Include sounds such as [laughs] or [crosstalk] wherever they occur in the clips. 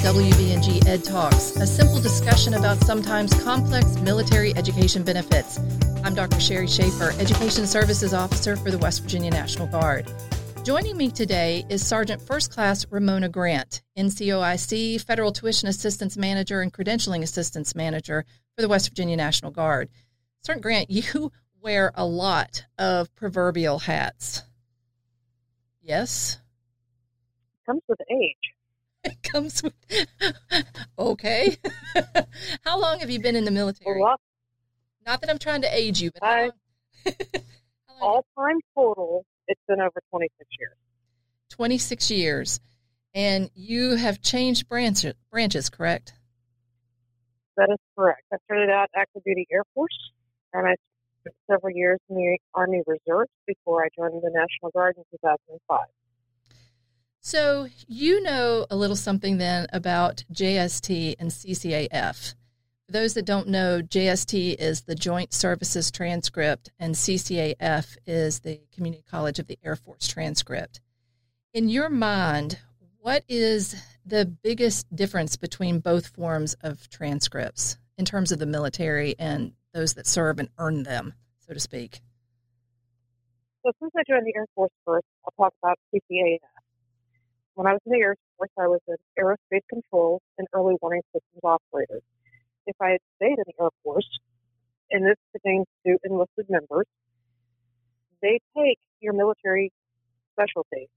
WVNG Ed Talks, a simple discussion about sometimes complex military education benefits. I'm Dr. Sherry Schaefer, Education Services Officer for the West Virginia National Guard. Joining me today is Sergeant First Class Ramona Grant, NCOIC Federal Tuition Assistance Manager and Credentialing Assistance Manager for the West Virginia National Guard. Sergeant Grant, [laughs] you wear a lot of proverbial hats. Yes? Comes with age. [laughs] It comes with. [laughs] okay. [laughs] How long have you been in the military? Well, Not that I'm trying to age you, but I- long? all time total, it's been over 26 years. 26 years. And you have changed branch, branches, correct? That is correct. I started out active duty Air Force, and I spent several years in the Army Reserves before I joined the National Guard in 2005. So you know a little something then about JST and CCAF. For those that don't know, JST is the Joint Services Transcript, and CCAF is the Community College of the Air Force transcript. In your mind, what is the biggest difference between both forms of transcripts in terms of the military and those that serve and earn them, so to speak? So since I joined the Air Force first, I'll talk about CCAF. When I was in the Air Force, I was an aerospace control and early warning systems operator. If I had stayed in the Air Force, and this pertains to enlisted members, they take your military specialty.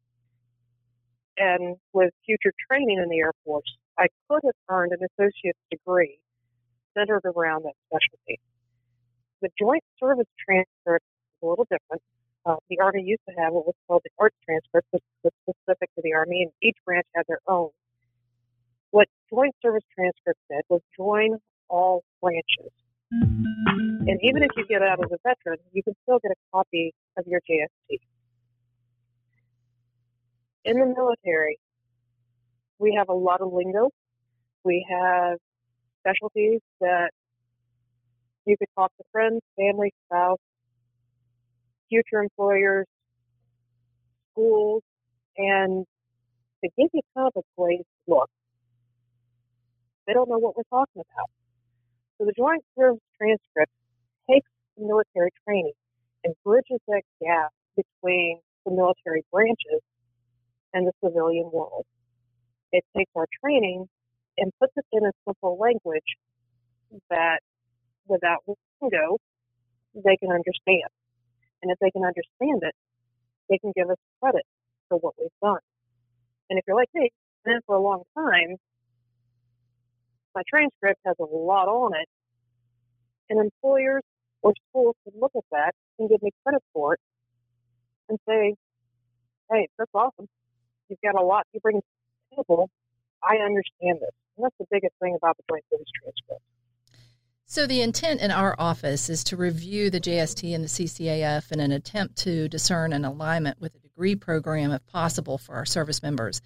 And with future training in the Air Force, I could have earned an associate's degree centered around that specialty. The Joint Service Transcript is a little different uh, the Army used to have what was called the AARTS transcript, which specific to the Army, and each branch had their own. What Joint Service Transcript said was join all branches. And even if you get out as a veteran, you can still get a copy of your JST. In the military, we have a lot of lingo. We have specialties that you could talk to friends, family, spouse, future employers, schools, and to give you kind of a glazed look. They don't know what we're talking about. So the Joint Service Transcript takes the military training and bridges that gap between the military branches and the civilian world. It takes our training and puts it in a simple language that without lingo, they can understand. And if they can understand it, they can give us credit for what we've done. And if you're like me, in for a long time, my transcript has a lot on it, and employers or schools can look at that and give me credit for it and say, hey, that's awesome. You've got a lot you bring to the table. I understand this. And that's the biggest thing about the Joint Service Transcript. So, the intent in our office is to review the JST and the CCAF in an attempt to discern an alignment with a degree program, if possible, for our service members.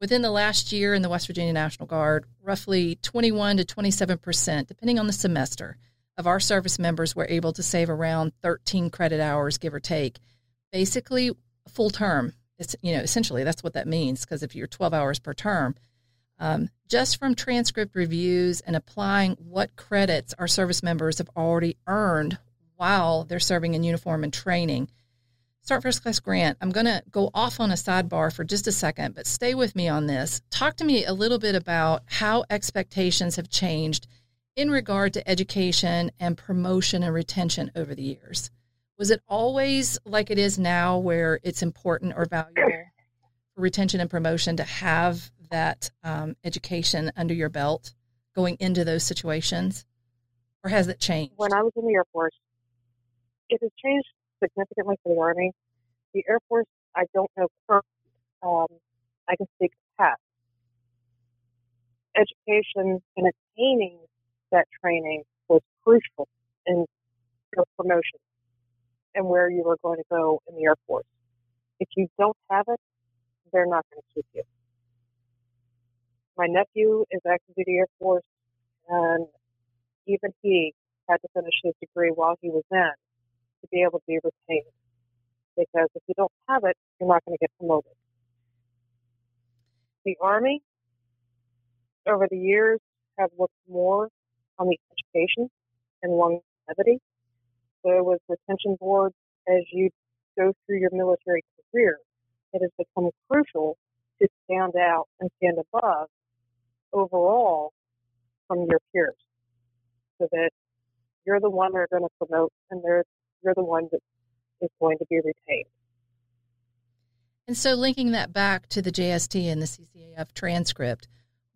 Within the last year in the West Virginia National Guard, roughly 21 to 27 percent, depending on the semester, of our service members were able to save around 13 credit hours, give or take. Basically, full term. It's, you know, essentially that's what that means because if you're 12 hours per term, um, just from transcript reviews and applying what credits our service members have already earned while they're serving in uniform and training. Start First Class Grant, I'm going to go off on a sidebar for just a second, but stay with me on this. Talk to me a little bit about how expectations have changed in regard to education and promotion and retention over the years. Was it always like it is now, where it's important or valuable for retention and promotion to have that um, education under your belt going into those situations, or has it changed? When I was in the Air Force, it has changed significantly for the Army. The Air Force, I don't know. Um, I can speak past. Education and attaining that training was crucial in your promotion and where you were going to go in the Air Force. If you don't have it, they're not going to keep you. My nephew is active duty Air Force, and even he had to finish his degree while he was in to be able to be retained. Because if you don't have it, you're not going to get promoted. The Army, over the years have looked more on the education and longevity. So with retention boards, as you go through your military career, it has become crucial to stand out and stand above overall from your peers so that you're the one they're going to promote and they're, you're the one that is going to be retained. And so, linking that back to the JST and the CCAF transcript,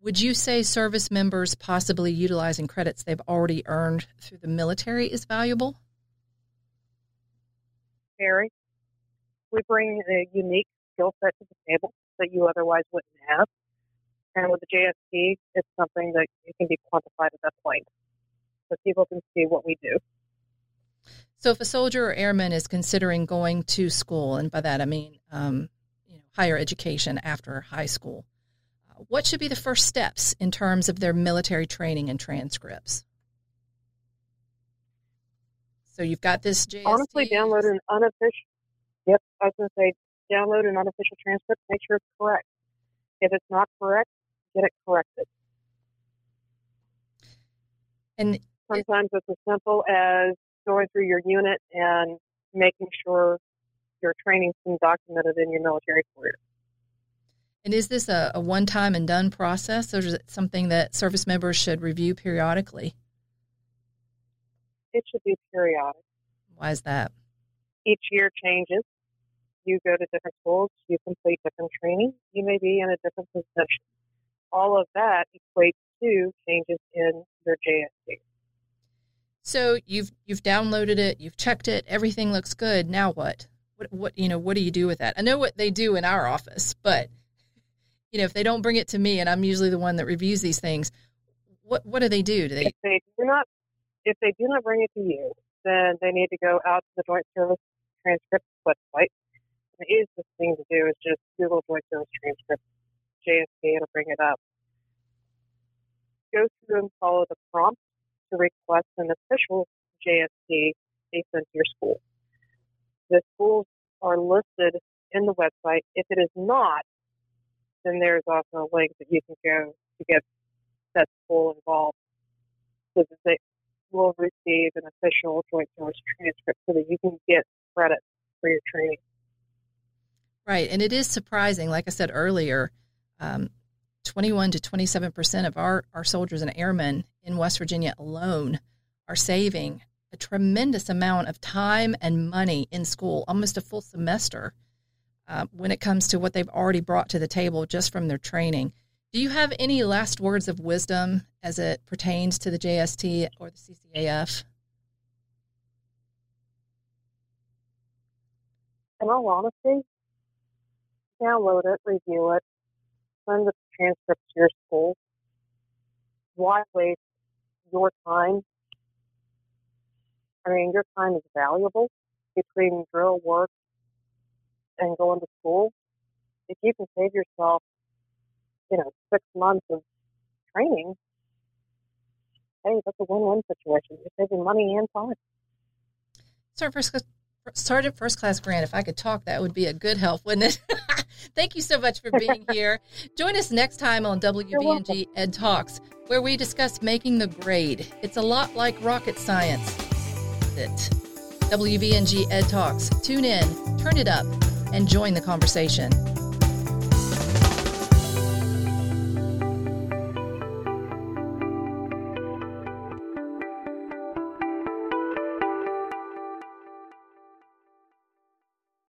would you say service members possibly utilizing credits they've already earned through the military is valuable? Very. We bring a unique skill set to the table that you otherwise wouldn't have. And with the JST, it's something that can be quantified at that point. So people can see what we do. So if a soldier or airman is considering going to school, and by that I mean um, you know, higher education after high school, uh, what should be the first steps in terms of their military training and transcripts? So you've got this JST. Honestly, download an unofficial. Yep, I was going to say download an unofficial transcript. Make sure it's correct. If it's not correct, get it corrected. And sometimes it's as simple as going through your unit and making sure your training's been documented in your military career. And is this a, a one time and done process, or is it something that service members should review periodically? It should be periodic. Why is that? Each year changes. You go to different schools, you complete different training, you may be in a different position. All of that equates to changes in your JST. So you've you've downloaded it, you've checked it, everything looks good. Now what? What what you know, what do you do with that? I know what they do in our office, but you know, if they don't bring it to me and I'm usually the one that reviews these things, what what do they do? Do they If they do not if they do not bring it to you, then they need to go out to the Joint Service Transcript website. The easiest thing to do is just Google Joint Service Transcript, JST, it'll bring it up. Go through and follow the prompts to request an official they sent to your school. The schools are listed in the website. If it is not, then there's also a link that you can go to get that school involved so that they will receive an official joint service transcript so that you can get credit for your training. Right. And it is surprising, like I said earlier, um, 21 to 27 percent of our, our soldiers and airmen in West Virginia alone are saving a tremendous amount of time and money in school, almost a full semester, uh, when it comes to what they've already brought to the table just from their training. Do you have any last words of wisdom as it pertains to the JST or the CCAF? In all honesty, download it, review it, send the transcripts to your school. Why waste your time? I mean, your time is valuable between drill work and going to school. If you can save yourself, you know, six months of training, hey, that's a win-win situation. You're saving money and time. Sergeant First, Sergeant First Class Grant, if I could talk, that would be a good help, wouldn't it? [laughs] Thank you so much for being [laughs] here. Join us next time on WVNG Ed Talks, where we discuss making the grade. It's a lot like rocket science. It. WVNG Ed Talks. Tune in, turn it up, and join the conversation.